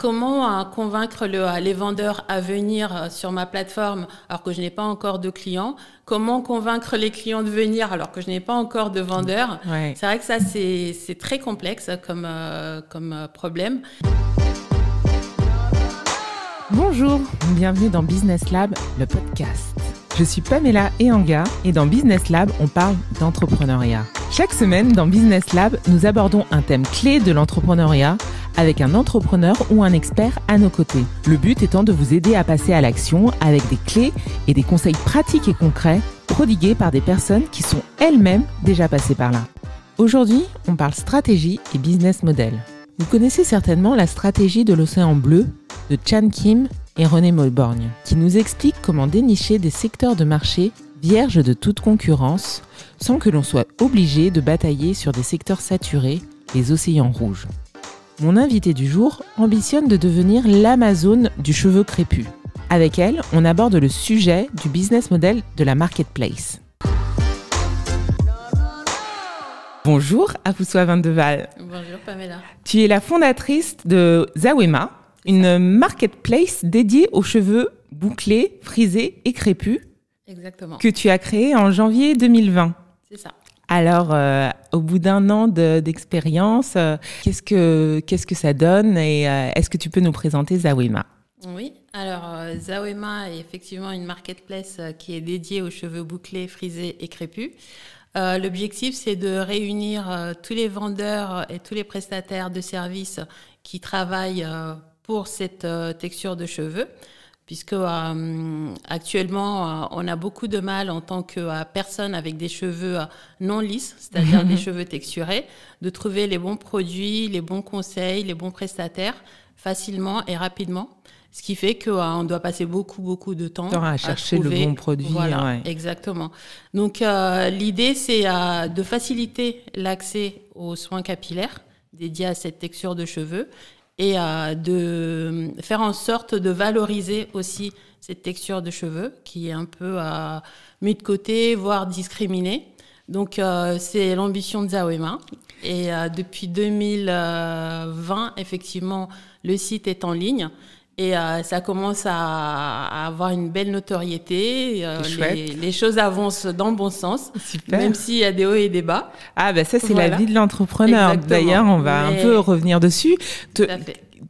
Comment convaincre les vendeurs à venir sur ma plateforme alors que je n'ai pas encore de clients? Comment convaincre les clients de venir alors que je n'ai pas encore de vendeurs? C'est vrai que ça, c'est très complexe comme, comme problème. Bonjour, bienvenue dans Business Lab, le podcast. Je suis Pamela Eanga et dans Business Lab, on parle d'entrepreneuriat. Chaque semaine, dans Business Lab, nous abordons un thème clé de l'entrepreneuriat avec un entrepreneur ou un expert à nos côtés. Le but étant de vous aider à passer à l'action avec des clés et des conseils pratiques et concrets prodigués par des personnes qui sont elles-mêmes déjà passées par là. Aujourd'hui, on parle stratégie et business model. Vous connaissez certainement la stratégie de l'océan bleu de Chan Kim et René Molborgne, qui nous explique comment dénicher des secteurs de marché vierges de toute concurrence sans que l'on soit obligé de batailler sur des secteurs saturés, les océans rouges. Mon invité du jour ambitionne de devenir l'Amazon du cheveu crépus. Avec elle, on aborde le sujet du business model de la marketplace. Bonjour, Afoussoa Vandeval. Bonjour Pamela. Tu es la fondatrice de Zawema, une marketplace dédiée aux cheveux bouclés, frisés et crépus. Exactement. Que tu as créée en janvier 2020. C'est ça. Alors, euh, au bout d'un an d'expérience, euh, qu'est-ce que ça donne et euh, est-ce que tu peux nous présenter Zawema? Oui, alors Zawema est effectivement une marketplace qui est dédiée aux cheveux bouclés, frisés et crépus. L'objectif, c'est de réunir tous les vendeurs et tous les prestataires de services qui travaillent pour cette texture de cheveux, puisque euh, actuellement, euh, on a beaucoup de mal en tant que personne avec des cheveux non lisses, c'est-à-dire des cheveux texturés, de trouver les bons produits, les bons conseils, les bons prestataires facilement et rapidement. Ce qui fait qu'on doit passer beaucoup, beaucoup de temps à chercher le bon produit. Voilà, exactement. Donc, l'idée, c'est de faciliter l'accès aux soins capillaires dédiés à cette texture de cheveux et euh, de faire en sorte de valoriser aussi cette texture de cheveux qui est un peu euh, mise de côté, voire discriminée. Donc euh, c'est l'ambition de Zawema. Et depuis 2020, effectivement, le site est en ligne. Et euh, ça commence à, avoir une belle notoriété. Euh, les, choses avancent dans le bon sens, même s'il y a des hauts et des bas. Ah, ben ça, c'est la vie de l'entrepreneur. D'ailleurs, on va un peu revenir dessus.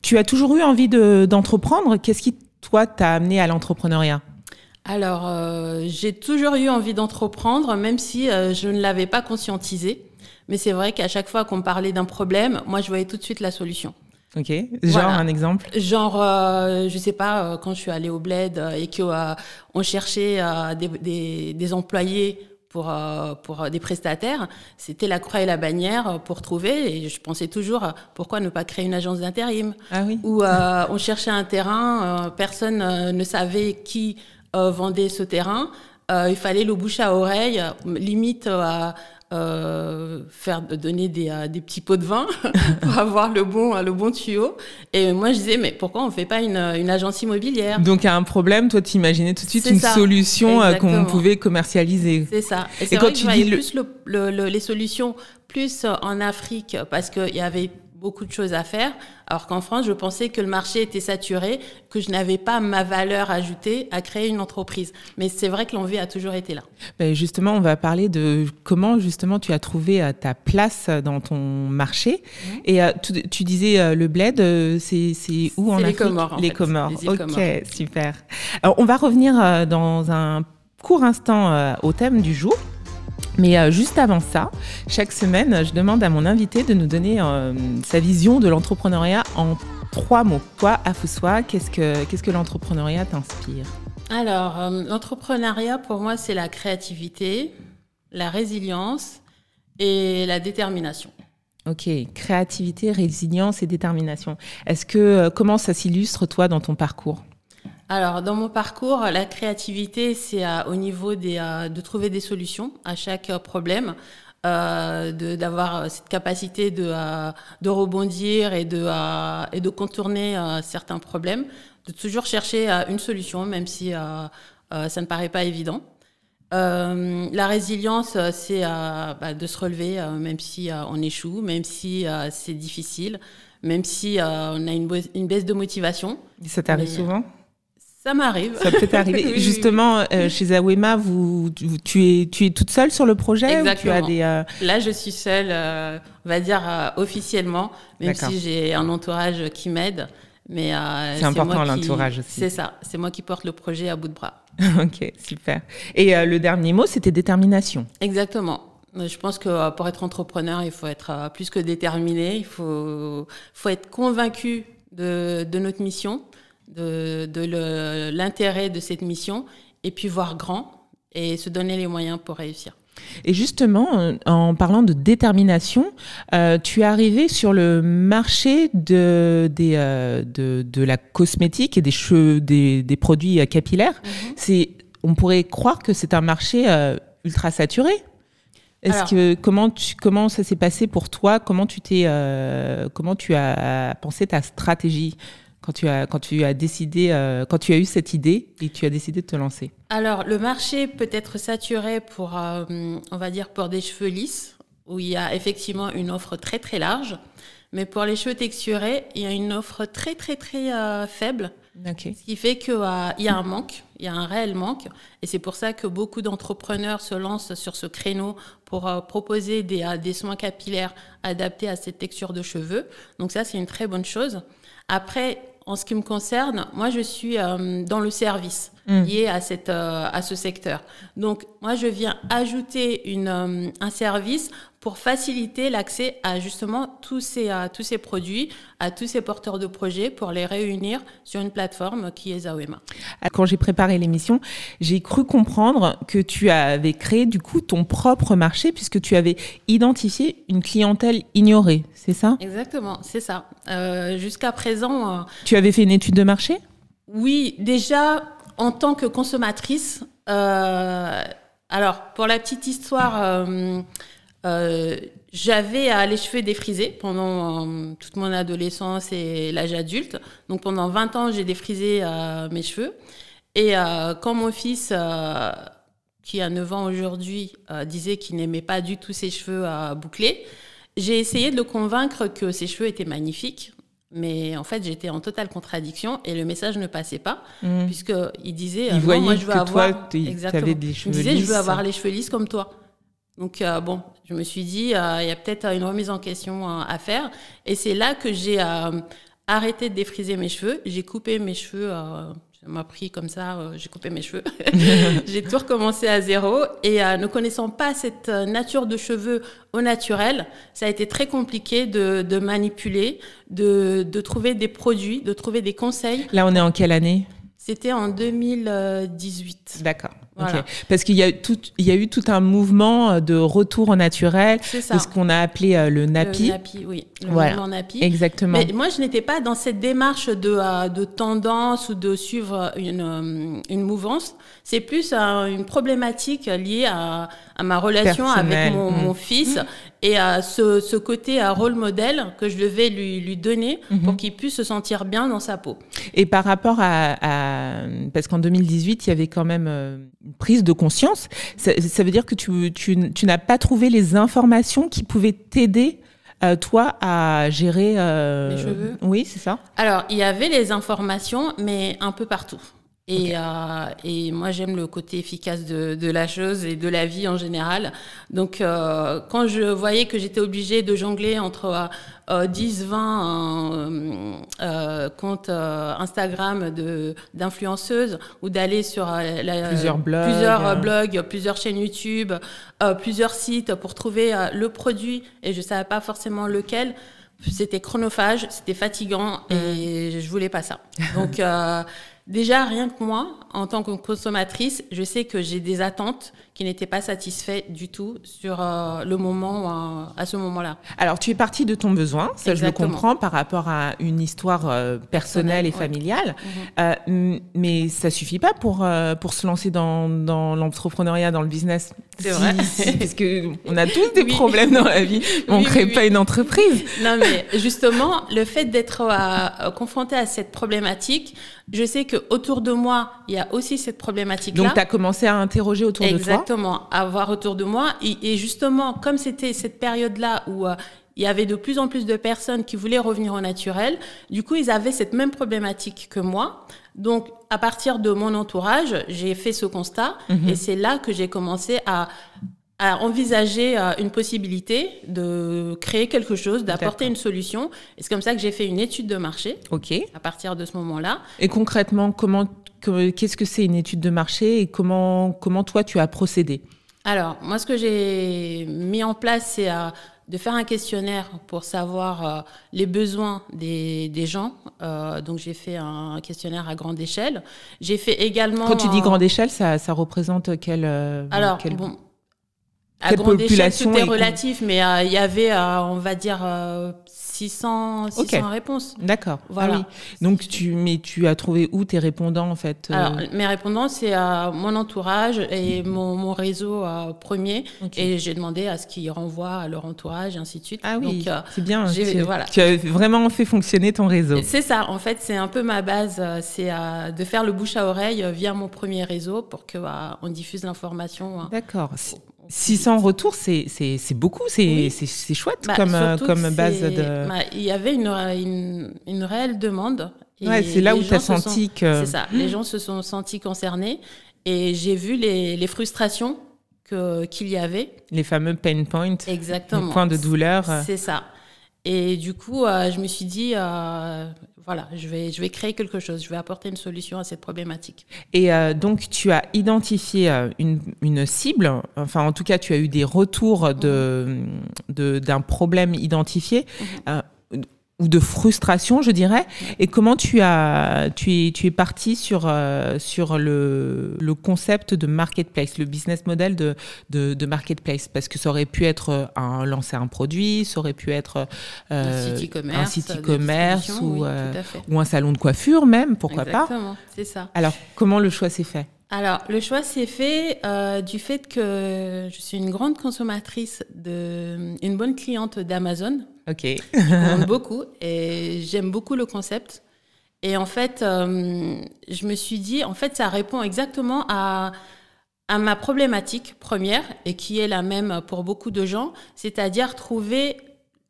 Tu as toujours eu envie d'entreprendre. Qu'est-ce qui, toi, t'a amené à l'entrepreneuriat? Alors, euh, j'ai toujours eu envie d'entreprendre, même si je ne l'avais pas conscientisé. Mais c'est vrai qu'à chaque fois qu'on parlait d'un problème, moi, je voyais tout de suite la solution. Ok. Genre un exemple. Genre, euh, je sais pas, euh, quand je suis allée au bled euh, et qu'on on cherchait des, des, des, employés pour pour des prestataires, c'était la croix et la bannière pour trouver. Et je pensais toujours pourquoi ne pas créer une agence d'intérim? Ah oui. Où on cherchait un terrain, personne ne savait qui vendait ce terrain. il fallait le bouche à oreille, limite euh, faire donner des, euh, des, petits pots de vin pour avoir le bon le bon tuyau. Et moi je disais mais pourquoi on fait pas une, une agence immobilière? Donc à un problème, toi tu imaginais tout de suite une solution euh, qu'on pouvait commercialiser. C'est ça. Et, c'est quand tu dis plus le, les solutions plus en Afrique parce qu'il y avait beaucoup de choses à faire, alors qu'en France, je pensais que le marché était saturé, que je n'avais pas ma valeur ajoutée à créer une entreprise. Mais c'est vrai que l'envie a toujours été là. Ben justement, on va parler de comment justement tu as trouvé euh, ta place dans ton marché. Mmh. Et euh, tu, disais euh, le bled, c'est où en les Afrique Comores, Les Comores. ok, super. Alors, on va revenir dans un court instant au thème du jour. Mais euh, juste avant ça, chaque semaine, je demande à mon invité de nous donner euh, sa vision de l'entrepreneuriat en trois mots. Toi, Afoussoa, qu'est-ce que, qu'est-ce que l'entrepreneuriat t'inspire? Alors, euh, l'entrepreneuriat, pour moi, c'est la créativité, la résilience et la détermination. Ok, créativité, résilience et détermination. Est-ce que comment ça s'illustre toi dans ton parcours? Alors, dans mon parcours, la créativité, c'est euh, au niveau des, euh, de trouver des solutions à chaque euh, problème, euh, d'avoir cette capacité de, de rebondir et de, et de contourner certains problèmes, de toujours chercher une solution, même si ça ne paraît pas évident. la résilience, c'est bah, de se relever, même si on échoue, même si c'est difficile, même si on a une, une, baisse de motivation. Ça t'arrive souvent? Ça m'arrive. Ça peut t'arriver. Justement, chez Zawema, vous, tu, es, tu es toute seule sur le projet Exactement. Ou tu as des, Là, je suis seule, on va dire officiellement, même si j'ai un entourage qui m'aide. Mais c'est important l'entourage aussi. C'est ça. C'est moi qui porte le projet à bout de bras. ok, super. Et le dernier mot, c'était détermination. Exactement. Je pense que euh, pour être entrepreneur, il faut être euh, plus que déterminé, il faut, faut être convaincu de, de notre mission, de, de l'intérêt de cette mission, et puis voir grand et se donner les moyens pour réussir. Et justement, euh, en parlant de détermination, tu es arrivé sur le marché de, des, de, de, la cosmétique et des, cheveux, des, des produits capillaires. C'est, on pourrait croire que c'est un marché ultra saturé. Est-ce que comment tu comment ça s'est passé pour toi? Comment tu t'es euh, comment tu as pensé ta stratégie? Quand tu as quand tu as décidé euh, quand tu as eu cette idée et tu as décidé de te lancer Alors le marché peut être saturé pour euh, on va dire pour des cheveux lisses où il y a effectivement une offre très très large, mais pour les cheveux texturés il y a une offre très très très faible ce qui fait qu'il euh, y a un manque, il y a un réel manque. Et c'est pour ça que beaucoup d'entrepreneurs se lancent sur ce créneau pour euh, proposer des, euh, des soins capillaires adaptés à cette texture de cheveux. Donc ça, c'est une très bonne chose. Après, en ce qui me concerne, moi, je suis dans le service mmh. à, cette, à ce secteur. Donc, moi, je viens ajouter une, un service pour faciliter l'accès à justement tous ces, à tous ces produits, à tous ces porteurs de projets, pour les réunir sur une plateforme qui est Zawema. Quand j'ai préparé l'émission, j'ai cru comprendre que tu avais créé du coup ton propre marché puisque tu avais identifié une clientèle ignorée, c'est ça? Exactement, c'est ça. Euh, jusqu'à présent... Euh, tu avais fait une étude de marché? Oui, déjà en tant que consommatrice. Euh, alors, pour la petite histoire... Euh, j'avais les cheveux défrisés pendant euh, toute mon adolescence et l'âge adulte. Donc pendant 20 ans, j'ai défrisé euh, mes cheveux. Et quand mon fils, qui a 9 ans aujourd'hui, disait qu'il n'aimait pas du tout ses cheveux bouclés, j'ai essayé de le convaincre que ses cheveux étaient magnifiques. Mais en fait, j'étais en totale contradiction et le message ne passait pas, mmh. puisqu'il disait Il voyait moi, je veux avoir. Toi, Exactement. Des cheveux il disait Je veux avoir les cheveux lisses comme toi. Donc, bon, je me suis dit, euh, il y a peut-être une remise en question euh, à faire. Et c'est là que j'ai euh, arrêté de défriser mes cheveux. J'ai coupé mes cheveux. Ça m'a pris comme ça, j'ai coupé mes cheveux. j'ai tout recommencé à zéro. Et ne connaissant pas cette nature de cheveux au naturel, ça a été très compliqué de, manipuler, de trouver des produits, de trouver des conseils. Là, on est en quelle année? C'était en 2018. D'accord. Parce qu'il y a tout, il y a eu tout un mouvement euh, de retour au naturel, de ce qu'on a appelé euh, le NAPI. Le NAPI, oui. Le mouvement NAPI. Exactement. Mais moi, je n'étais pas dans cette démarche de, euh, de tendance ou de suivre une, une mouvance. C'est plus une problématique liée à, à ma relation avec mon, mon, mm. fils mm. Et à ce, ce côté à rôle modèle que je devais lui, lui donner pour qu'il puisse se sentir bien dans sa peau. Et par rapport à, à parce qu'en 2018, il y avait quand même une prise de conscience. Ça, ça veut dire que tu, tu, tu n'as pas trouvé les informations qui pouvaient t'aider euh, toi à gérer euh... les cheveux. Oui, c'est ça. Alors, il y avait les informations, mais un peu partout. Et, euh, et moi, j'aime le côté efficace de, de, la chose et de la vie en général. Donc, euh, quand je voyais que j'étais obligée de jongler entre euh, 10, 20 euh, euh, comptes euh, Instagram d'influenceuses ou d'aller sur la, plusieurs, blogs. plusieurs blogs, plusieurs chaînes YouTube, plusieurs sites pour trouver le produit et je savais pas forcément lequel, c'était chronophage, c'était fatigant et mm. je voulais pas ça. Donc Déjà, rien que moi, en tant que consommatrice, je sais que j'ai des attentes qui n'étaient pas satisfaites du tout sur euh, le moment, euh, à ce moment-là. Alors, tu es partie de ton besoin, ça je le comprends, par rapport à une histoire euh, personnelle et familiale, mhm. mais ça suffit pas pour, pour se lancer dans, dans l'entrepreneuriat, dans le business. C'est vrai. parce que on a tous des problèmes dans la vie, on ne crée pas une entreprise. Non, mais justement, le fait d'être confronté à cette problématique, je sais que autour de moi, il y a aussi cette problématique-là. Donc, tu as commencé à interroger autour de toi Exactement, à voir autour de moi. Et, justement, comme c'était cette période-là où euh, il y avait de plus en plus de personnes qui voulaient revenir au naturel. Du coup, ils avaient cette même problématique que moi. Donc, à partir de mon entourage, j'ai fait ce constat Mhm. et c'est là que j'ai commencé à, à envisager euh, une possibilité de créer quelque chose, d'apporter une solution. Et c'est comme ça que j'ai fait une étude de marché Ok. à partir de ce moment-là. Et concrètement, comment, que- qu'est-ce que c'est une étude de marché et comment, comment toi tu as procédé? Alors, moi, ce que j'ai mis en place, c'est euh, de faire un questionnaire pour savoir euh, les besoins des, des gens. Euh, donc, j'ai fait un questionnaire à grande échelle. J'ai fait également... Quand tu dis grande échelle, ça, ça représente euh, Alors, quelle- bon, à grande échelle, con- relatif, mais euh, il y avait, euh, on va dire, euh, 600, 600 Ok. réponses. D'accord. Ah Voilà. oui. Donc tu, mais tu as trouvé où tes répondants en fait euh, Alors, mes répondants, c'est euh, mon entourage et mon, mon réseau euh, premier. Ok. Et j'ai demandé à ce qu'ils renvoient à leur entourage, et ainsi de suite. Ah oui, Donc, euh, c'est bien. Tu, voilà. tu as vraiment fait fonctionner ton réseau. C'est ça, en fait, c'est un peu ma base, c'est euh, de faire le bouche à oreille via mon premier réseau pour que euh, on diffuse l'information. D'accord. Si- 600 retours, c'est c'est- c'est beaucoup, c'est Oui. c'est- c'est chouette Bah, comme, comme base de. bah, Il y avait une, une, une réelle demande. Ouais, c'est là où tu as senti sont- que. C'est ça, les gens se sont sentis concernés et j'ai vu les, les frustrations que- qu'il y avait. Les fameux pain points, Exactement. les points de douleur. C'est ça. Et du coup, euh, je me suis dit, euh, voilà, je vais, je vais créer quelque chose, je vais apporter une solution à cette problématique. Et euh, donc, tu as identifié une, une cible, enfin, en tout cas, tu as eu des retours de, de- d'un problème identifié. euh, ou de frustration, je dirais. Et comment tu as, tu es, tu es parti sur euh, sur le, le concept de marketplace, le business model de, de, de marketplace, parce que ça aurait pu être un lancer un produit, ça aurait pu être euh, un site e-commerce. un site de e-commerce distribution, ou oui, euh, un salon de coiffure même, pourquoi pas. Exactement, c'est ça. Alors, comment le choix s'est fait? Alors, le choix s'est fait euh, du fait que je suis une grande consommatrice, de, une bonne cliente d'Amazon. Ok. Je beaucoup et j'aime beaucoup le concept. Et en fait, euh, je me suis dit, en fait, ça répond exactement à, à ma problématique première et qui est la même pour beaucoup de gens, c'est-à-dire trouver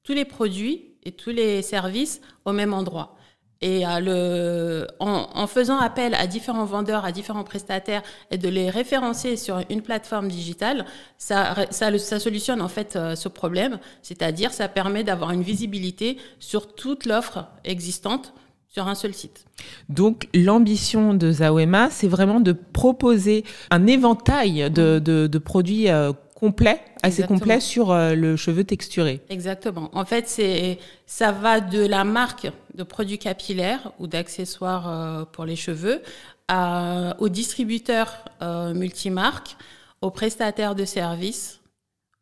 tous les produits et tous les services au même endroit. Et euh, le, en, en faisant appel à différents vendeurs, à différents prestataires et de les référencer sur une plateforme digitale, ça, ça, ça solutionne en fait euh, ce problème. C'est-à-dire, ça permet d'avoir une visibilité sur toute l'offre existante sur un seul site. Donc l'ambition de Zawema, c'est vraiment de proposer un éventail de, de, de produits euh, complets, assez Exactement. complets sur euh, le cheveu texturé. Exactement. En fait, c'est ça va de la marque de produits capillaires ou d'accessoires euh, pour les cheveux à, aux distributeurs euh, multimarques, aux prestataires de services,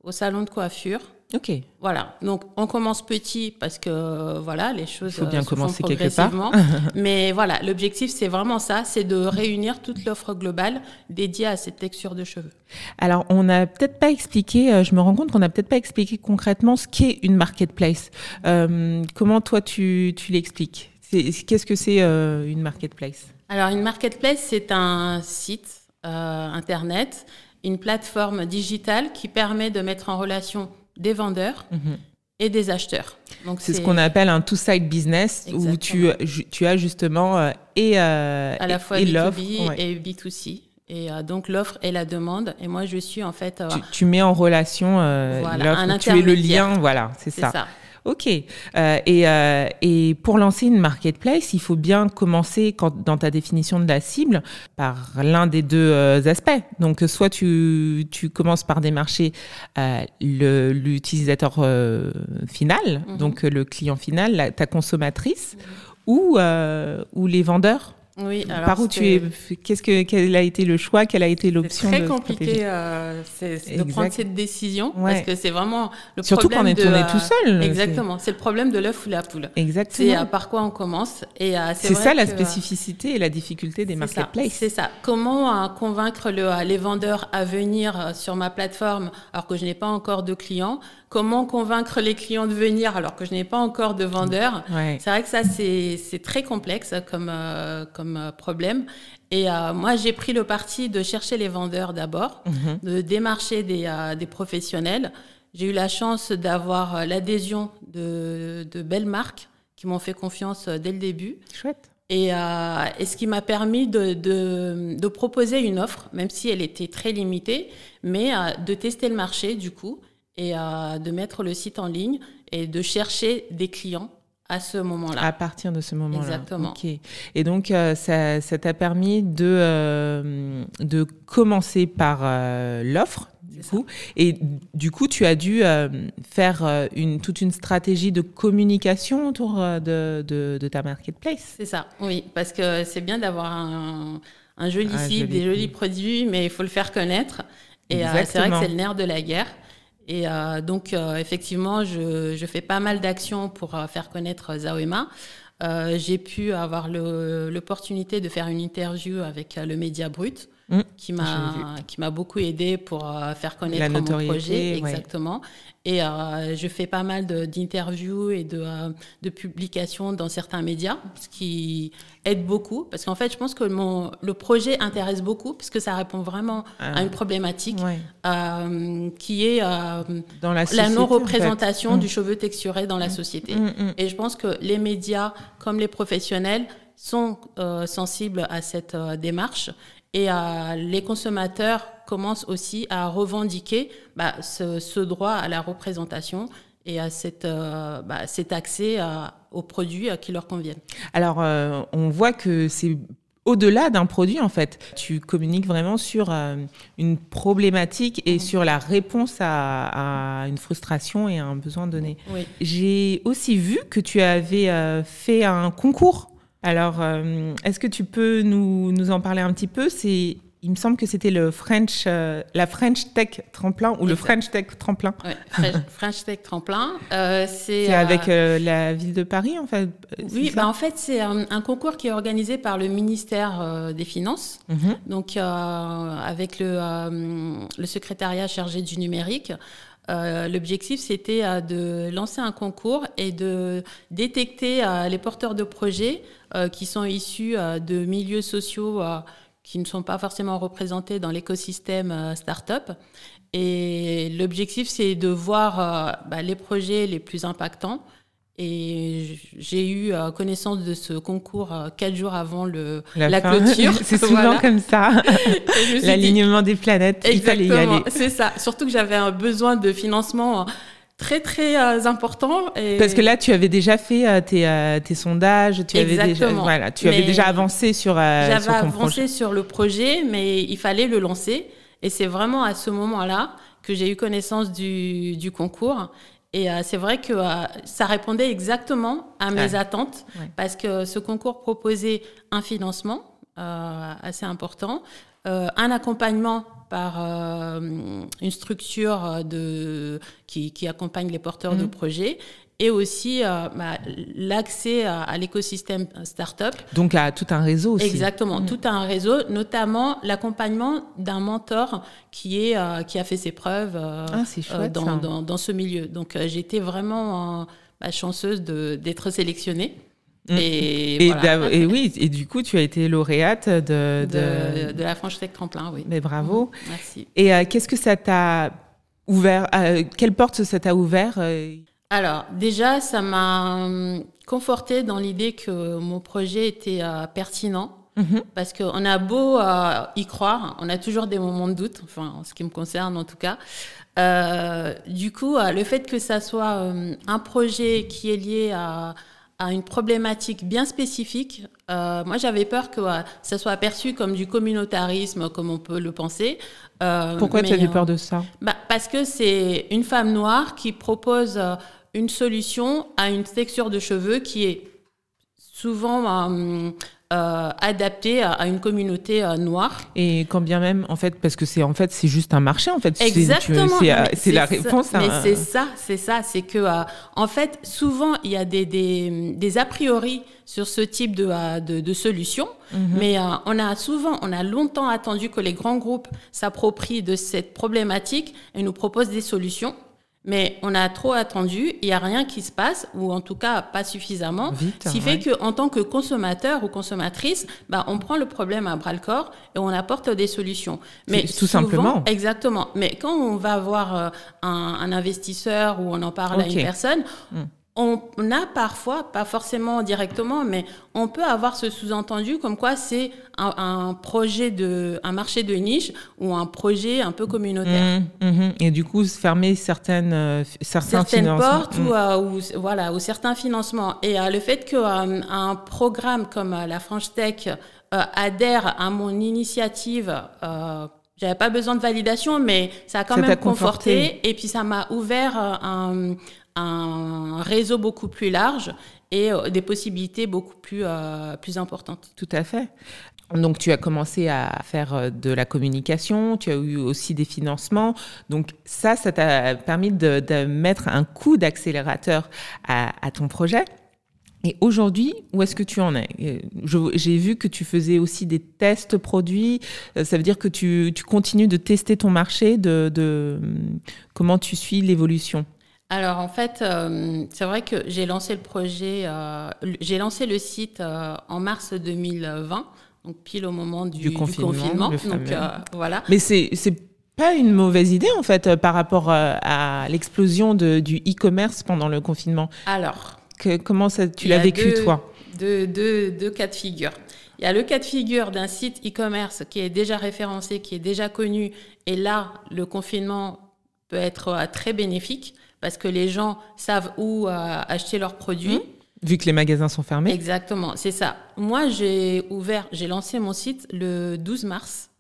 aux salons de coiffure. Ok. Voilà. Donc, on commence petit parce que euh, voilà, les choses faut bien euh, se font commencer quelque part. progressivement. Mais voilà, l'objectif, c'est vraiment ça, c'est de réunir toute l'offre globale dédiée à cette texture de cheveux. Alors on n'a peut-être pas expliqué, euh, je me rends compte qu'on n'a peut-être pas expliqué concrètement ce qu'est une marketplace. Euh, comment toi tu, tu l'expliques? Qu'est-ce que c'est euh, une marketplace? Alors, une marketplace, c'est un site euh, internet, une plateforme digitale qui permet de mettre en relation des vendeurs et des acheteurs. Mhm. C'est ce qu'on appelle un two-side business où tu, tu as justement euh, et, euh, à la fois et B2B l'offre. ouais. et B2C. Et euh, donc, l'offre et la demande. Et moi, je suis en fait. euh, Tu, tu mets en relation Voilà, l'offre, un tu es le lien, voilà, c'est c'est ça. ça. Ok. Euh, et, euh, et pour lancer une marketplace, il faut bien commencer quand, dans ta définition de la cible par l'un des deux euh, aspects. Donc, soit tu, tu commences par démarcher euh, le- l'utilisateur euh, final, Mhm. donc le client final, la- ta consommatrice, ou, euh, ou les vendeurs. Oui, alors par où tu es Qu'est-ce que quel a été le choix Quelle a été C'est l'option très de compliqué euh, c'est- c'est de Exact. prendre cette décision Ouais. parce que c'est vraiment le Surtout quand on problème est, de, on est euh, tout seul. Exactement, c'est le problème de l'œuf ou la poule. Exactement. C'est euh, par quoi on commence. Et euh, C'est ça la que, euh, spécificité et la difficulté des marketplaces. C'est ça. Comment euh, convaincre le, euh, les vendeurs à venir euh, sur ma plateforme alors que je n'ai pas encore de clients Comment convaincre les clients de venir alors que je n'ai pas encore de vendeurs Ouais. C'est vrai que ça, c'est très complexe comme, euh, comme euh, problème. Et euh, moi, j'ai pris le parti de chercher les vendeurs d'abord, Mhm. de démarcher des, euh, des professionnels. J'ai eu la chance d'avoir l'adhésion de, de belles marques qui m'ont fait confiance dès le début. Chouette. Et, euh, et, ce qui m'a permis de, de, de, proposer une offre, même si elle était très limitée, mais euh, de tester le marché du coup et euh, de mettre le site en ligne et de chercher des clients à ce moment-là. À partir de ce moment-là. Exactement. Ok. Et donc, euh, ça, ça t'a permis de, euh, de commencer par euh, l'offre, du coup. Et du coup, tu as dû euh, faire une, toute une stratégie de communication autour de, de, de ta marketplace. C'est ça, oui. Parce que c'est bien d'avoir un, un, joli site, joli des jolis produits, mais il faut le faire connaître. Et c'est vrai que c'est le nerf de la guerre. Et euh, donc, euh, effectivement, je, je, fais pas mal d'actions pour euh, faire connaître Zaoema. J'ai pu avoir l'opportunité de faire une interview avec le Média Brut, mmh, qui m'a qui m'a beaucoup aidé pour faire connaître mon projet, exactement. Ouais. Et euh, je fais pas mal d'interviews et de, euh, de, publications dans certains médias, ce qui aide beaucoup. Parce qu'en fait, je pense que mon, le projet intéresse beaucoup, parce que ça répond vraiment ah. à une problématique ouais. euh, qui est euh, dans la, la non-représentation en fait. du cheveu texturé dans la mmh. société. Mmh. Et je pense que les médias, comme les professionnels, sont euh, sensibles à cette euh, démarche et euh, les consommateurs commencent aussi à revendiquer bah, ce, ce, droit à la représentation et à cette, euh, bah, cet accès à, aux produits qui leur conviennent. Alors, euh, on voit que c'est au-delà d'un produit, en fait. Tu communiques vraiment sur euh, une problématique et mmh. sur la réponse à, à, une frustration et à un besoin donné. Oui. J'ai aussi vu que tu avais euh, fait un concours alors, euh, est-ce que tu peux nous, nous, en parler un petit peu? C'est, il me semble que c'était le French, euh, la French Tech Tremplin ou le French Tech Tremplin. Ouais, French Tech Tremplin, euh, c'est avec la ville de Paris, en fait. Oui, bah en fait, c'est un, un, concours qui est organisé par le ministère des Finances, mm -hmm. donc avec le, le secrétariat chargé du numérique. Euh, L'objectif, c'était euh, de lancer un concours et de détecter euh, les porteurs de projets euh, qui sont issus euh, de milieux sociaux qui ne sont pas forcément représentés dans l'écosystème start-up. Et l'objectif, c'est de voir bah, les projets les plus impactants et j'ai eu euh, connaissance de ce concours euh, quatre jours avant le, la, la clôture. C'est souvent voilà. comme ça. L'alignement des planètes. Exactement, il fallait y aller. C'est ça. Surtout que j'avais un besoin de financement très très euh, important. Et... Parce que là, tu avais déjà fait euh, tes, euh, tes, sondages, tu Exactement. avais déjà, voilà, tu mais avais déjà avancé sur. J'avais sur avancé projet. sur le projet, mais il fallait le lancer. Et c'est vraiment à ce moment-là que j'ai eu connaissance du, du concours. Et euh, c'est vrai que euh, ça répondait exactement à mes ouais. attentes ouais. parce que ce concours proposait un financement euh, assez important, un accompagnement par une structure de, qui, qui, accompagne les porteurs mmh. de projets et aussi euh, bah, l'accès à, à l'écosystème startup. Donc à tout un réseau aussi. Exactement, mmh. tout un réseau, notamment l'accompagnement d'un mentor qui est euh, qui a fait ses preuves euh, ah, chouette, dans, dans, dans, ce milieu. Donc euh, été vraiment bah, chanceuse d'être sélectionnée. Mmh. Et, et, voilà. et, oui, et du coup, tu as été lauréate de, de, de, de la Franche Tech Tremplin, oui. Mais bravo. Mmh. Merci. Et euh, qu'est-ce que ça t'a ouvert euh, Quelle porte ça t'a ouvert euh, alors, déjà, ça m'a hum, conforté dans l'idée que mon projet était euh, pertinent. Mm -hmm. Parce qu'on a beau euh, y croire, on a toujours des moments de doute, enfin, en ce qui me concerne en tout cas. Euh, du coup, euh, le fait que ça soit euh, un projet qui est lié à, à une problématique bien spécifique, euh, moi j'avais peur que ça soit aperçu comme du communautarisme, comme on peut le penser. Pourquoi tu avais peur de ça? bah, Parce que c'est une femme noire qui propose une solution à une texture de cheveux qui est souvent euh, euh, adaptée à, une communauté euh, noire. Et quand bien même, en fait, parce que c'est en fait c'est juste un marché, en fait. Exactement. C'est la réponse. Ça, mais c'est ça, c'est ça, c'est que euh, en fait, souvent il y a des, des, des a priori sur ce type de, de, de solution, mm -hmm. mais on a souvent, on a longtemps attendu que les grands groupes s'approprient de cette problématique et nous proposent des solutions. Mais on a trop attendu, il n'y a rien qui se passe, ou en tout cas pas suffisamment. Vite, ce qui ouais. fait qu'en tant que consommateur ou consommatrice, bah, on prend le problème à bras le corps et on apporte des solutions. Mais Tout souvent- simplement. Exactement. Mais quand on va voir euh, un, un investisseur ou on en parle à une personne, Mm. On a parfois, pas forcément directement, mais on peut avoir ce sous-entendu comme quoi c'est un, un projet de, un marché de niche ou un projet un peu communautaire. Mhm, mhm. Et du coup, fermer certaines, euh, certains certaines portes ou, euh, ou, voilà, ou certains financements. Et euh, le fait qu'un un programme comme euh, la French Tech euh, adhère à mon initiative, euh, j'avais pas besoin de validation, mais ça a quand Ça même conforté. conforté. Et puis ça m'a ouvert euh, un, un réseau beaucoup plus large et euh, des possibilités beaucoup plus, euh, plus importantes. Tout à fait. Donc, tu as commencé à faire euh, de la communication, tu as eu aussi des financements. Donc, ça, ça t'a permis de, de mettre un coup d'accélérateur à, à ton projet? Et aujourd'hui, où est-ce que tu en es? J'ai vu que tu faisais aussi des tests produits. Euh, Ça veut dire que tu, tu continues de tester ton marché, de, de comment tu suis l'évolution? Alors en fait, euh, c'est vrai que j'ai lancé le projet, euh, j'ai lancé le site euh, en mars 2020, donc pile au moment du, Du du confinement, confinement. donc voilà. Mais c'est pas une mauvaise idée en fait par rapport à l'explosion du e-commerce pendant le confinement? Alors, Que, comment ça, tu l'as vécu deux- toi deux, deux, deux cas de figure. Il y a le cas de figure d'un site e-commerce qui est déjà référencé, qui est déjà connu, et là, le confinement peut être euh, très bénéfique parce que les gens savent où euh, acheter leurs produits. Vu que les magasins sont fermés. Exactement, c'est ça. Moi, j'ai ouvert, j'ai lancé mon site le 12 mars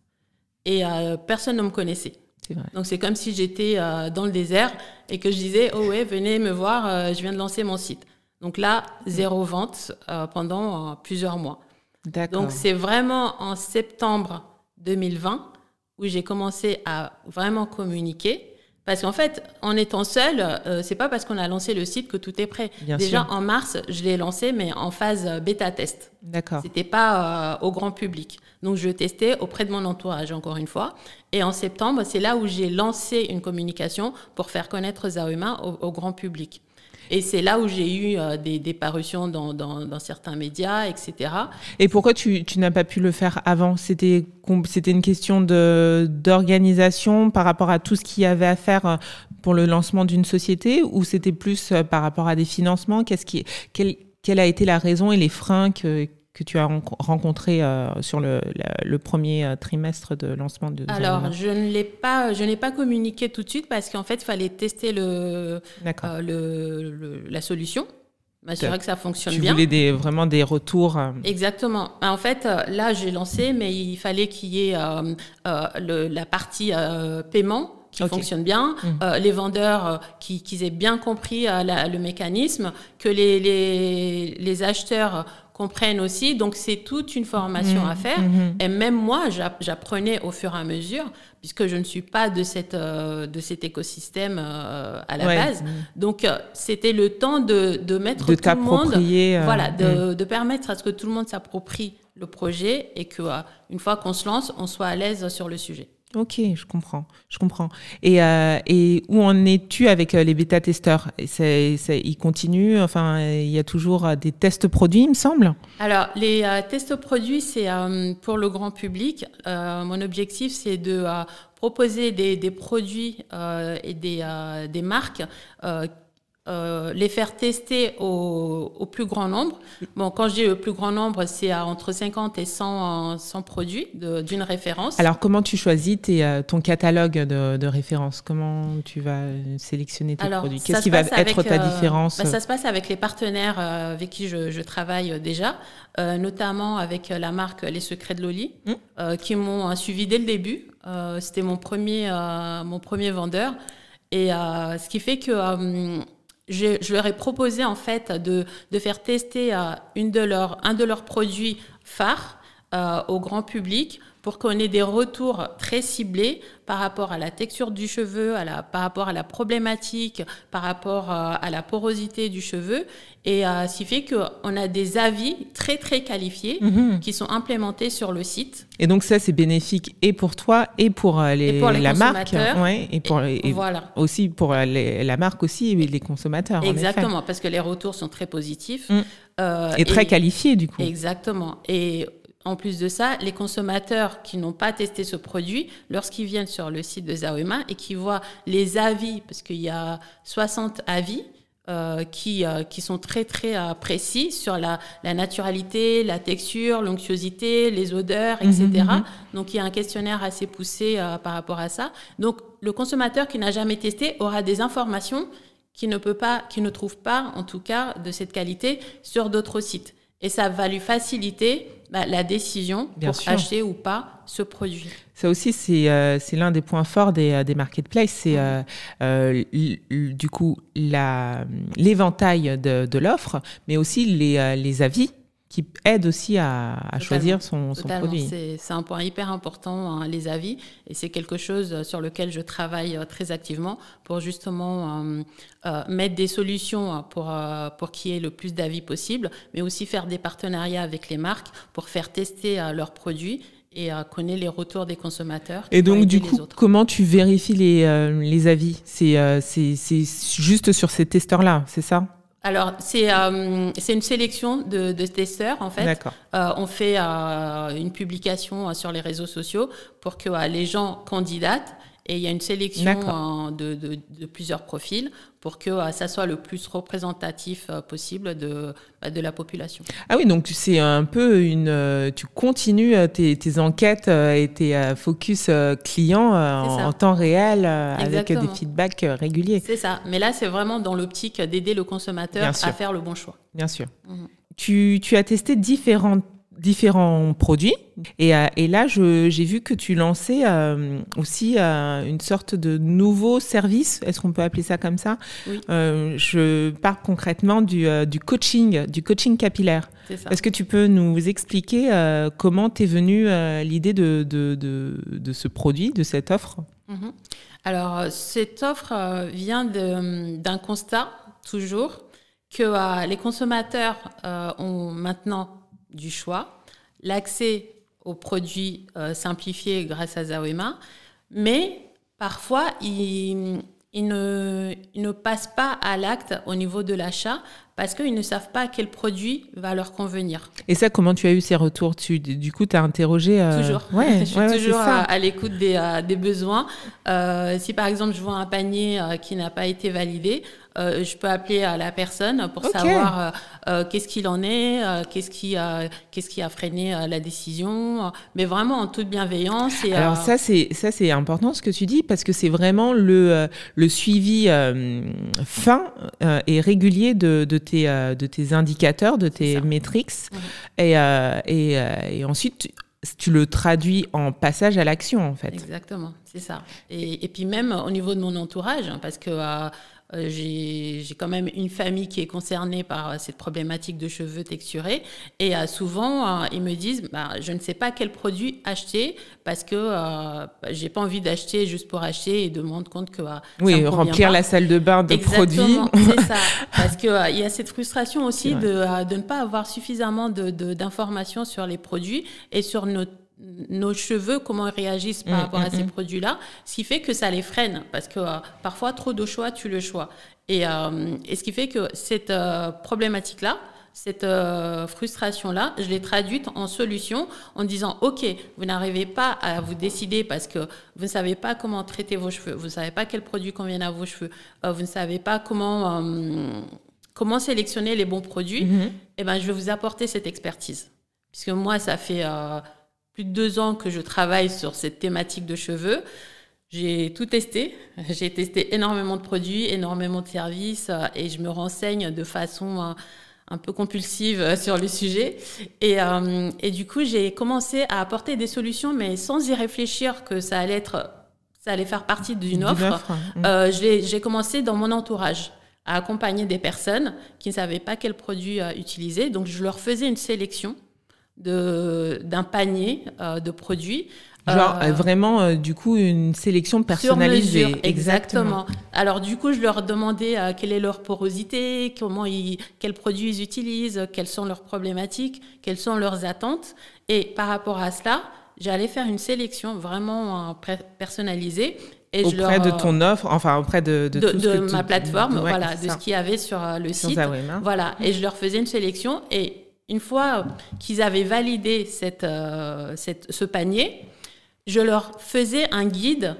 et euh, personne ne me connaissait. Vrai. Donc c'est comme si j'étais euh, dans le désert et que je disais oh ouais venez me voir, euh, je viens de lancer mon site. Donc là zéro vente euh, pendant euh, plusieurs mois. D'accord. Donc c'est vraiment en septembre 2020 où j'ai commencé à vraiment communiquer. Parce qu'en fait, en étant seule, euh, c'est pas parce qu'on a lancé le site que tout est prêt. Bien Déjà sûr. en mars, je l'ai lancé, mais en phase euh, bêta test. D'accord. C'était pas euh, au grand public. Donc je testais auprès de mon entourage encore une fois. Et en septembre, c'est là où j'ai lancé une communication pour faire connaître Zauma au, au grand public. Et c'est là où j'ai eu euh, des, des parutions dans, dans, dans certains médias, etc. Et pourquoi tu, tu n'as pas pu le faire avant? C'était c'était une question d'organisation par rapport à tout ce qu'il y avait à faire euh, pour le lancement d'une société? Ou c'était plus euh, par rapport à des financements? Qu'est-ce qui quelle, quelle a été la raison et les freins que que tu as renco- rencontrés euh, sur le, premier euh, trimestre de lancement de Alors, je ne l'ai pas, je n'ai pas communiqué tout de suite parce qu'en fait, il fallait tester le, euh, le, la solution, m'assurer que ça fonctionne tu bien. voulais des, vraiment des retours. euh, Exactement. En fait, là, j'ai lancé, mais il fallait qu'il y ait la partie paiement qui fonctionne bien, Mhm. euh, les vendeurs euh, qui, qu'ils aient bien compris euh, la- le mécanisme, que les, les, les acheteurs comprennent aussi. Donc, c'est toute une formation Mhm. à faire. Mhm. Et même moi, j'app- j'apprenais au fur et à mesure, puisque je ne suis pas de, cette, euh, de cet écosystème euh, à la Ouais. base. Donc, euh, c'était le temps de, de mettre de tout le monde voilà, mm. de, de permettre à ce que tout le monde s'approprie le projet et que euh, une fois qu'on se lance, on soit à l'aise sur le sujet. Ok, je comprends, je comprends. Et, euh, et où en es-tu avec euh, les bêta-testeurs? Ils continuent, enfin, il y a toujours euh, des tests produits, il me semble? Alors, les euh, tests produits, c'est euh, pour le grand public. Mon objectif, c'est de proposer des, des produits et des, des marques. Euh, les faire tester au, au plus grand nombre. Bon, quand je dis le plus grand nombre, c'est à entre 50 et 100, euh, 100 produits d'une référence. Alors, comment tu choisis tes, euh, ton catalogue de, de références? Comment tu vas euh, sélectionner tes Alors, produits? Qu'est-ce qui va être ta euh, différence? bah, Ça se passe avec les partenaires avec qui je, je travaille déjà, euh, notamment avec la marque Les Secrets de Loli, Mm. euh, qui m'ont suivi dès le début. C'était mon premier, mon premier vendeur. Et ce qui fait que je, leur ai proposé en fait de, faire tester euh, un de leurs produits phares euh, au grand public pour qu'on ait des retours très ciblés par rapport à la texture du cheveu, à la, par rapport à la problématique, par rapport euh, à la porosité du cheveu. Et euh, ce qui fait qu'on a des avis très, très qualifiés mhm. qui sont implémentés sur le site. Et donc ça, c'est bénéfique et pour toi et pour, euh, les, la marque. Ouais, et, pour, voilà. aussi pour la marque aussi et les consommateurs. Exactement, parce que les retours sont très positifs. Mm. et très qualifiés du coup. Exactement. Et en plus de ça, les consommateurs qui n'ont pas testé ce produit, lorsqu'ils viennent sur le site de Zaoema et qui voient les avis, parce qu'il y a 60 avis, euh, qui, euh, qui sont très très euh, précis sur la, la, naturalité, la texture, l'onctuosité, les odeurs, etc. Mhm, mhm. Donc il y a un questionnaire assez poussé par rapport à ça. Donc le consommateur qui n'a jamais testé aura des informations qu'il ne peut pas, qu'il ne trouve pas, en tout cas, de cette qualité sur d'autres sites. Et ça va lui faciliter bah, la décision pour acheter ou pas ce produit. Ça aussi, c'est euh, l'un des points forts des, euh, des marketplaces. C'est euh, euh du coup l'éventail de, de l'offre, mais aussi les, les avis qui aide aussi à, à choisir son, son produit. C'est un point hyper important, hein, les avis, et c'est quelque chose sur lequel je travaille euh, très activement pour justement euh, euh, mettre des solutions pour, euh, pour qu'il y ait le plus d'avis possible, mais aussi faire des partenariats avec les marques pour faire tester leurs produits et connaître les retours des consommateurs. Et donc, du coup, comment tu vérifies les, les avis? C'est juste sur ces testeurs-là, c'est ça? Alors, c'est euh, une sélection de, de, testeurs, en fait. Euh, on fait euh, une publication euh, sur les réseaux sociaux pour que les gens candidatent et il y a une sélection de, de, de, plusieurs profils pour que euh, ça soit le plus représentatif euh, possible de, bah, de la population. Ah oui, donc c'est un peu une... Euh, tu continues tes, tes enquêtes et tes focus clients en, temps réel avec des feedbacks réguliers. C'est ça, mais là c'est vraiment dans l'optique d'aider le consommateur à faire le bon choix. Bien sûr. Mhm. Tu, tu, as testé différentes différents produits. Et, euh, et là, j'ai vu que tu lançais euh, aussi euh, une sorte de nouveau service. Est-ce qu'on peut appeler ça comme ça? Oui. Je parle concrètement du, du, coaching, du coaching capillaire. Est-ce que tu peux nous expliquer comment t'es venue l'idée de, de, de, de, ce produit, de cette offre? Mhm. Alors, cette offre vient d'un constat, toujours, que les consommateurs ont maintenant du choix, l'accès aux produits euh, simplifiés grâce à Zawema, mais parfois ils, ne, ne, passent pas à l'acte au niveau de l'achat parce qu'ils ne savent pas quel produit va leur convenir. Et ça, comment tu as eu ces retours? Tu, Du coup, tu as interrogé euh, Toujours. Ouais, je suis toujours à, l'écoute des, euh, des, besoins. si par exemple je vois un panier qui n'a pas été validé, euh, je peux appeler à la personne pour savoir euh, euh, qu'est-ce qu'il en est, qu'est-ce qui a, qu'est-ce qui a freiné la décision, mais vraiment en toute bienveillance. Et, Alors ça c'est ça c'est important ce que tu dis parce que c'est vraiment le le suivi fin et régulier de, de tes de tes indicateurs, de tes métriques, et, et, et ensuite tu le traduis en passage à l'action, en fait. Exactement, c'est ça. Et, et, puis même au niveau de mon entourage, hein, parce que euh, j'ai quand même une famille qui est concernée par euh, cette problématique de cheveux texturés. Et euh, souvent, ils me disent, bah, je ne sais pas quel produit acheter parce que euh, j'ai pas envie d'acheter juste pour acheter et de me rendre compte que oui, remplir la salle de bain de Exactement, c'est ça. Parce que il y a cette frustration aussi de, de, ne pas avoir suffisamment d'informations de, sur les produits et sur notre nos cheveux, comment ils réagissent par mm, rapport à mm, ces mm. produits-là, ce qui fait que ça les freine, parce que euh, parfois, trop de choix, tu le choix. Et, euh, et ce qui fait que cette euh, problématique-là, cette frustration-là, je l'ai traduite en solution en disant, OK, vous n'arrivez pas à vous décider parce que vous ne savez pas comment traiter vos cheveux, vous ne savez pas quel produit convient à vos cheveux, vous ne savez pas comment, comment sélectionner les bons produits, mm-hmm. et eh ben, je vais vous apporter cette expertise. Puisque moi, ça fait plus de deux ans que je travaille sur cette thématique de cheveux. J'ai tout testé. J'ai testé énormément de produits, énormément de services euh, et je me renseigne de façon euh, un peu compulsive euh, sur le sujet. Et, et du coup, j'ai commencé à apporter des solutions, mais sans y réfléchir que ça allait être, ça allait faire partie d'une offre. Euh, j'ai commencé dans mon entourage à accompagner des personnes qui ne savaient pas quel produit utiliser. Donc, je leur faisais une sélection d'un panier de produits Genre euh, vraiment, euh, du coup, une sélection personnalisée. Sur mesure, exactement. Alors du coup, je leur demandais euh, quelle est leur porosité, comment ils, quels produits ils utilisent, quelles sont leurs problématiques, quelles sont leurs attentes. Et par rapport à cela, j'allais faire une sélection vraiment personnalisée. Et auprès je leur, de ton offre, enfin auprès de, de, tout ce que ma plateforme, voilà, de ce qu'il y avait sur le site. Voilà, et je leur faisais une sélection. Et une fois qu'ils avaient validé cette, ce panier, je leur faisais un guide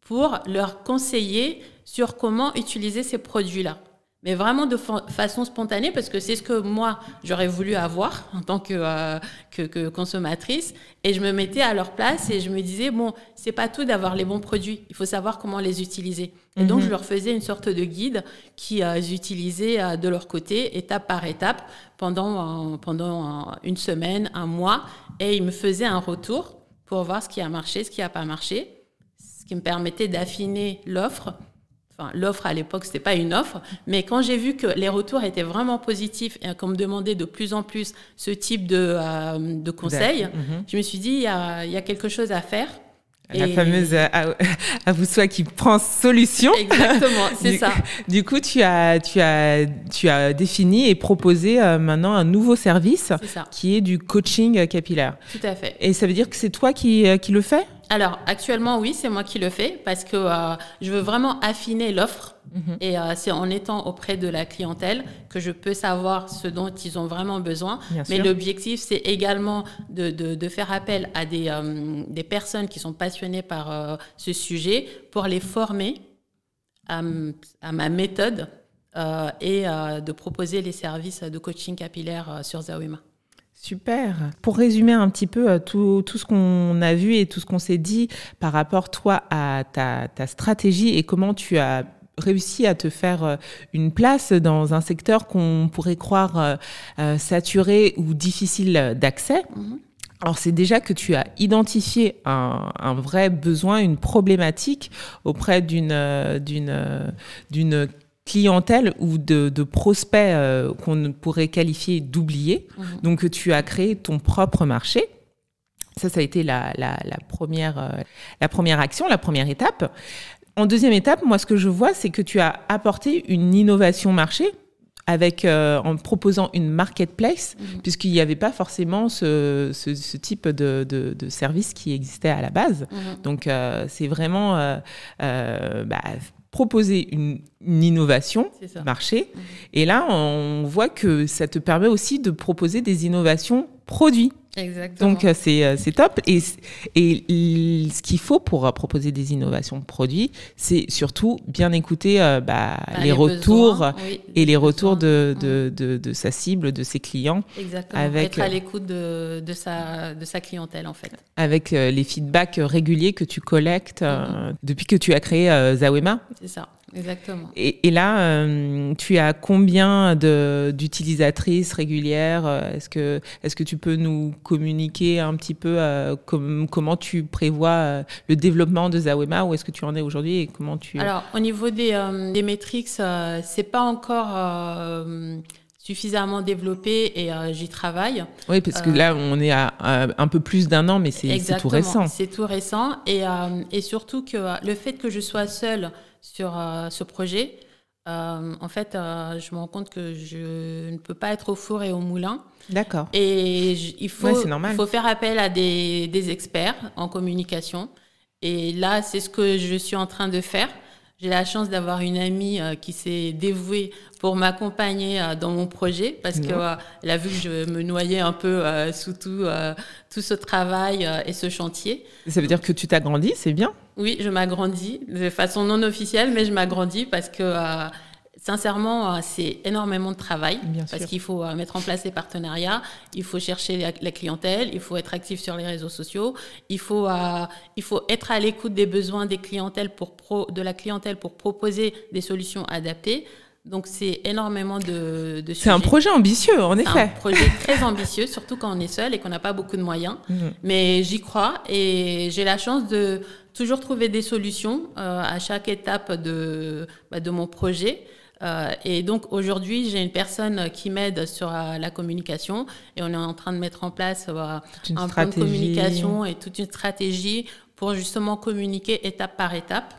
pour leur conseiller sur comment utiliser ces produits-là. Mais vraiment de façon spontanée, parce que c'est ce que moi, j'aurais voulu avoir en tant que, euh, que, consommatrice. Et je me mettais à leur place et je me disais, bon, c'est pas tout d'avoir les bons produits, il faut savoir comment les utiliser. Et donc, mhm. je leur faisais une sorte de guide qu'ils euh, utilisaient euh, de leur côté, étape par étape, pendant, pendant une semaine, un mois. Et ils me faisaient un retour pour voir ce qui a marché, ce qui n'a pas marché, ce qui me permettait d'affiner l'offre. Enfin, l'offre à l'époque, ce n'était pas une offre, mais quand j'ai vu que les retours étaient vraiment positifs et qu'on me demandait de plus en plus ce type de, euh, de conseils, mhm. je me suis dit, il y a, y a quelque chose à faire. La fameuse euh, à, vous soit qui prend solution. Exactement, c'est ça. Du coup, tu as, tu as, tu as défini et proposé euh, maintenant un nouveau service qui est du coaching capillaire. Tout à fait. Et ça veut dire que c'est toi qui, euh, qui le fais? Alors, actuellement, oui, c'est moi qui le fais parce que euh, je veux vraiment affiner l'offre. Mhm. Et euh, c'est en étant auprès de la clientèle que je peux savoir ce dont ils ont vraiment besoin. Mais l'objectif, c'est également de, de, faire appel à des, euh, des, personnes qui sont passionnées par ce sujet pour les former à, à ma méthode et de proposer les services de coaching capillaire sur Zawema. Super. Pour résumer un petit peu euh, tout, tout ce qu'on a vu et tout ce qu'on s'est dit par rapport, toi, à ta, ta, stratégie et comment tu as réussi à te faire euh, une place dans un secteur qu'on pourrait croire euh, saturé ou difficile d'accès. Mm-hmm. Alors c'est déjà que tu as identifié un, un, vrai besoin, une problématique auprès d'une d'une d'une clientèle ou de, prospects euh, qu'on pourrait qualifier d'oubliés. Mhm. Donc tu as créé ton propre marché. Ça, ça a été la, première, euh, la première action, la première étape. En deuxième étape, moi, ce que je vois, c'est que tu as apporté une innovation marché avec, euh, en proposant une marketplace, mhm. puisqu'il n'y avait pas forcément ce, type de, service qui existait à la base. Mhm. Donc, c'est vraiment bah, proposer une, innovation marché. Mhm. Et là, on voit que ça te permet aussi de proposer des innovations produits. Exactement. Donc, euh, euh, c'est top. Et, et ce qu'il faut pour euh, proposer des innovations produits, c'est surtout bien écouter bah, bah, les, retours et les, retours de, de, de, de, sa cible, de ses clients. Exactement. Avec, Être à l'écoute de, de, sa, de sa clientèle, en fait. Avec les feedbacks réguliers que tu collectes mhm. depuis que tu as créé Zawema. C'est ça. Exactement. Et, et là, euh, tu as combien d'utilisatrices régulières Est-ce que, est que tu peux nous communiquer un petit peu euh, comment tu prévois euh, le développement de Zawema Où est-ce que tu en es aujourd'hui et comment tu... Alors, au niveau des, des métriques, c'est pas encore suffisamment développé et j'y travaille. Oui, parce que là, on est à, un peu plus d'un an, mais c'est tout récent. C'est tout récent. Et, et, surtout que le fait que je sois seule sur euh, ce projet, euh, en fait, euh, je me rends compte que je ne peux pas être au four et au moulin. D'accord. Et il faut, faut faire appel à des, des, experts en communication. Et là, c'est ce que je suis en train de faire. J'ai la chance d'avoir une amie qui s'est dévouée pour m'accompagner dans mon projet parce qu'elle a vu que je me noyais un peu sous tout, tout ce travail et ce chantier. Ça veut dire que tu t'agrandis, c'est bien oui, je m'agrandis de façon non officielle, mais je m'agrandis parce que euh, sincèrement, euh, c'est énormément de travail parce qu'il faut euh, mettre en place des partenariats, il faut chercher la, clientèle, il faut être actif sur les réseaux sociaux, il faut, il faut être à l'écoute des besoins des clientèles pour de la clientèle pour proposer des solutions adaptées. Donc c'est énormément de, de C'est un projet ambitieux, en effet. un projet très ambitieux, surtout quand on est seul et qu'on n'a pas beaucoup de moyens. Mhm. Mais j'y crois et j'ai la chance de toujours trouver des solutions euh, à chaque étape de, bah, de mon projet. et donc aujourd'hui, j'ai une personne qui m'aide sur la communication et on est en train de mettre en place un plan de communication et toute une stratégie pour justement communiquer étape par étape.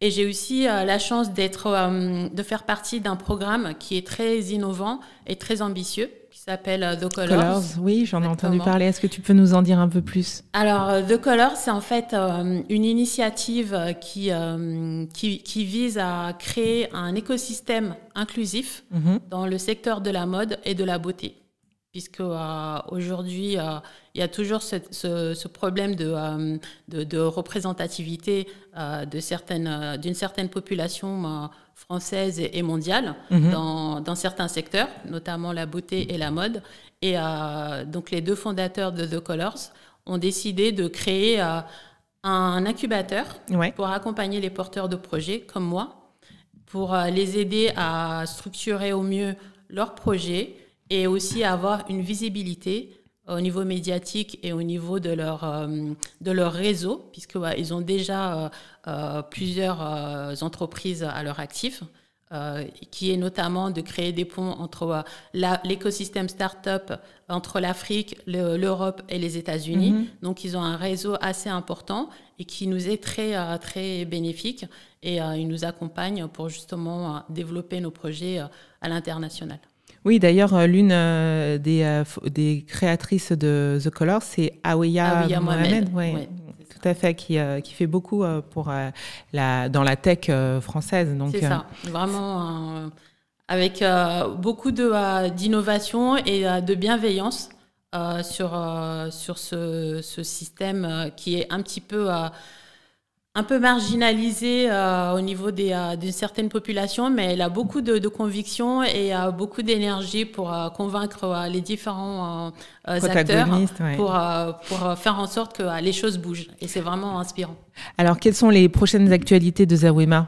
Et j'ai aussi la chance d'être, de faire partie d'un programme qui est très innovant et très ambitieux qui s'appelle euh, The Colors. oui, j'en ai entendu parler. Est-ce que tu peux nous en dire un peu plus? Alors, euh, The Colors, c'est en fait euh, une initiative qui, qui, qui, vise à créer un écosystème inclusif mhm. dans le secteur de la mode et de la beauté puisque euh, aujourd'hui, euh, il y a toujours ce, ce, problème de, euh, de, de, représentativité de certaines, d'une certaine population française et, mondiale mhm. dans, dans, certains secteurs, notamment la beauté et la mode. Et donc les deux fondateurs de The Colors ont décidé de créer un incubateur pour accompagner les porteurs de projets comme moi, pour les aider à structurer au mieux leurs projets, et aussi avoir une visibilité au niveau médiatique et au niveau de leur, euh, de leur réseau, puisque ils ont déjà euh, euh, plusieurs entreprises à leur actif, qui est notamment de créer des ponts entre l'écosystème start-up entre l'Afrique, l'Europe et les États-Unis. Mm-hmm. Donc, ils ont un réseau assez important et qui nous est très, très bénéfique et ils nous accompagnent pour justement développer nos projets à l'international. Oui, d'ailleurs, euh, l'une euh, des, euh, des, créatrices de The Color, c'est Aouya, Mohamed. Tout à fait, qui, qui fait beaucoup pour, la, dans la tech française. C'est ça, vraiment avec beaucoup d'innovation et de bienveillance sur, sur ce, ce, système qui est un petit peu un peu marginalisée euh, au niveau euh, d'une certaine population, mais elle a beaucoup de, de convictions et a beaucoup d'énergie pour euh, convaincre les différents acteurs pour, pour faire en sorte que les choses bougent. Et c'est vraiment inspirant. Alors, quelles sont les prochaines actualités de Zawema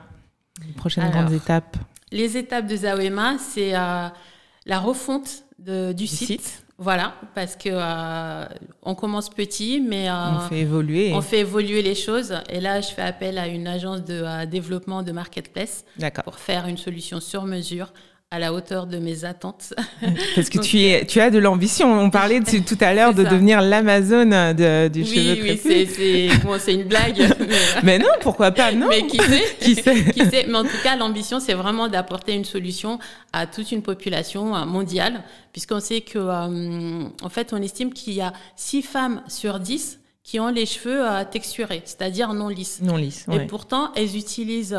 Les prochaines grandes étapes? Les étapes de Zawema, c'est la refonte du, site voilà, parce que euh, on commence petit, mais euh, on fait évoluer. On fait évoluer les choses. Et là, je fais appel à une agence de euh, développement de marketplace pour faire une solution sur mesure à la hauteur de mes attentes. Parce que tu, es, tu as de l'ambition. On parlait tout à l'heure de devenir l'Amazon du cheveu Oui, c'est bon, une blague. Mais, non, pourquoi pas non Mais qui sait, qui sait, qui sait Mais en tout cas, l'ambition, c'est vraiment d'apporter une solution à toute une population euh, mondiale, puisqu'on sait que, euh, en fait, on estime qu'il y a 6 femmes sur 10 qui ont les cheveux euh, texturés, c'est-à-dire non lisses. Non lisses. Et pourtant, elles utilisent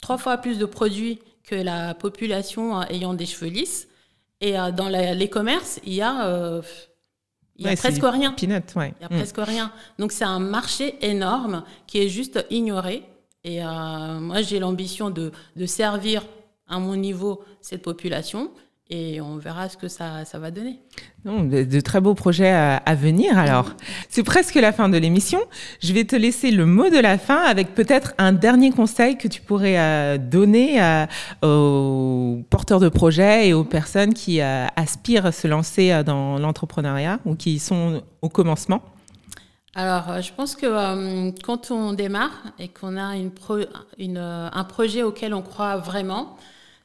trois fois plus de produits que la population euh, ayant des cheveux lisses. Et euh, dans les commerces, il y a, euh, il y a presque rien. Il y a mm. presque rien. Donc c'est un marché énorme qui est juste ignoré. Et moi, j'ai l'ambition de, de servir à mon niveau cette population et on verra ce que ça, ça va donner. de, très beaux projets à, venir alors. C'est presque la fin de l'émission. Je vais te laisser le mot de la fin avec peut-être un dernier conseil que tu pourrais euh, donner euh, aux porteurs de projets et aux personnes qui euh, aspirent à se lancer dans l'entrepreneuriat ou qui sont au commencement. Alors, je pense que quand on démarre et qu'on a une une, un projet auquel on croit vraiment,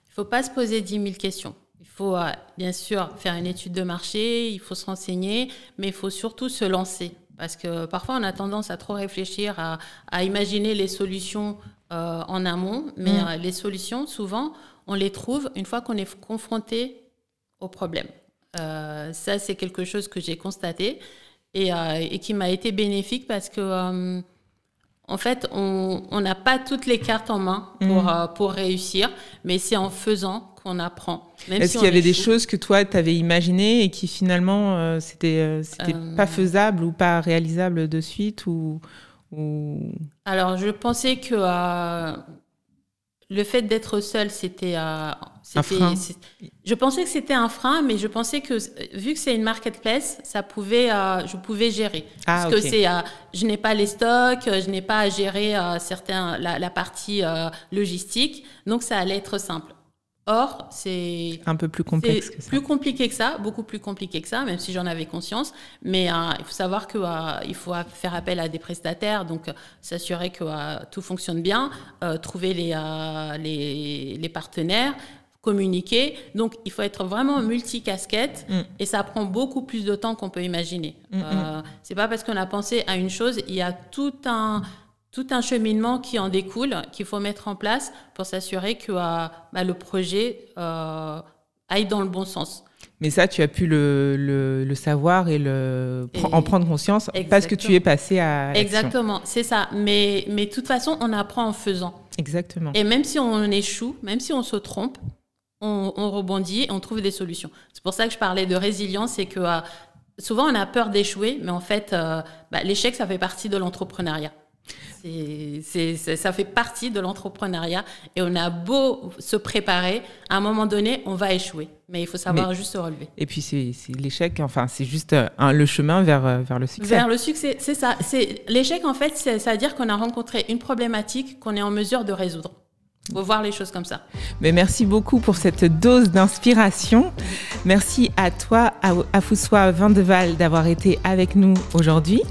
il ne faut pas se poser 10 000 questions. Faut euh, bien sûr faire une étude de marché, il faut se renseigner, mais il faut surtout se lancer. Parce que parfois, on a tendance à trop réfléchir, à, imaginer les solutions euh, en amont, mais mm. euh, les solutions, souvent, on les trouve une fois qu'on est confronté au problème. ça, c'est quelque chose que j'ai constaté et, et qui m'a été bénéfique parce que en fait, on n'a pas toutes les cartes en main pour, mm. euh, pour réussir, mais c'est en faisant qu'on apprend. Est-ce qu'il y avait des choses que toi, tu avais imaginées et qui finalement, euh, c'était euh, c'était pas faisable ou pas réalisable de suite ou, ou... Alors, je pensais que le fait d'être seul, c'était un frein. Je pensais que c'était un frein, mais je pensais que vu que c'est une marketplace, ça pouvait, euh, je pouvais gérer. Ah, Parce que c'est, euh, je n'ai pas les stocks, je n'ai pas à gérer euh, certains la, la partie logistique, donc ça allait être simple. Or, c'est un peu plus complexe que ça. Plus compliqué que ça, beaucoup plus compliqué que ça, même si j'en avais conscience. Mais euh, il faut savoir qu'il euh, faut faire appel à des prestataires, donc s'assurer que tout fonctionne bien, trouver les, les, les, partenaires, communiquer. Donc, il faut être vraiment multicasquette mm. et ça prend beaucoup plus de temps qu'on peut imaginer. Mm, mm. c'est pas parce qu'on a pensé à une chose, il y a tout un tout un cheminement qui en découle, qu'il faut mettre en place pour s'assurer que euh, bah, le projet euh, aille dans le bon sens. Mais ça, tu as pu le, le, savoir et, le, en prendre conscience parce que tu es passé à. Exactement, c'est ça. Mais, mais de toute façon, on apprend en faisant. Exactement. Et même si on échoue, même si on se trompe, on, rebondit et on trouve des solutions. C'est pour ça que je parlais de résilience, c'est que euh, souvent on a peur d'échouer, mais en fait, bah, l'échec, ça fait partie de l'entrepreneuriat. C'est, ça fait partie de l'entrepreneuriat et on a beau se préparer, à un moment donné, on va échouer. Mais il faut savoir juste se relever. Et puis c'est, l'échec, enfin c'est juste euh, le chemin vers, euh, vers le succès. Vers le succès, c'est ça. C'est, l'échec, en fait, c'est, ça veut dire qu'on a rencontré une problématique qu'on est en mesure de résoudre. Il faut voir les choses comme ça. Mais merci beaucoup pour cette dose d'inspiration. Merci à toi, à, à Foussois Vindeval, d'avoir été avec nous aujourd'hui.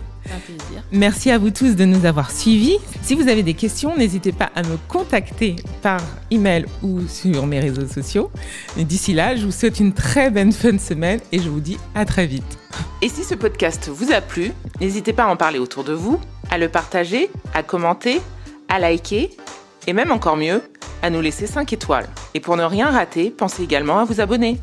Merci à vous tous de nous avoir suivis. Si vous avez des questions, n'hésitez pas à me contacter par email ou sur mes réseaux sociaux. Et d'ici là, je vous souhaite une très bonne fin de semaine et je vous dis à très vite. Et si ce podcast vous a plu, n'hésitez pas à en parler autour de vous, à le partager, à commenter, à liker et même encore mieux, à nous laisser 5 étoiles. Et pour ne rien rater, pensez également à vous abonner.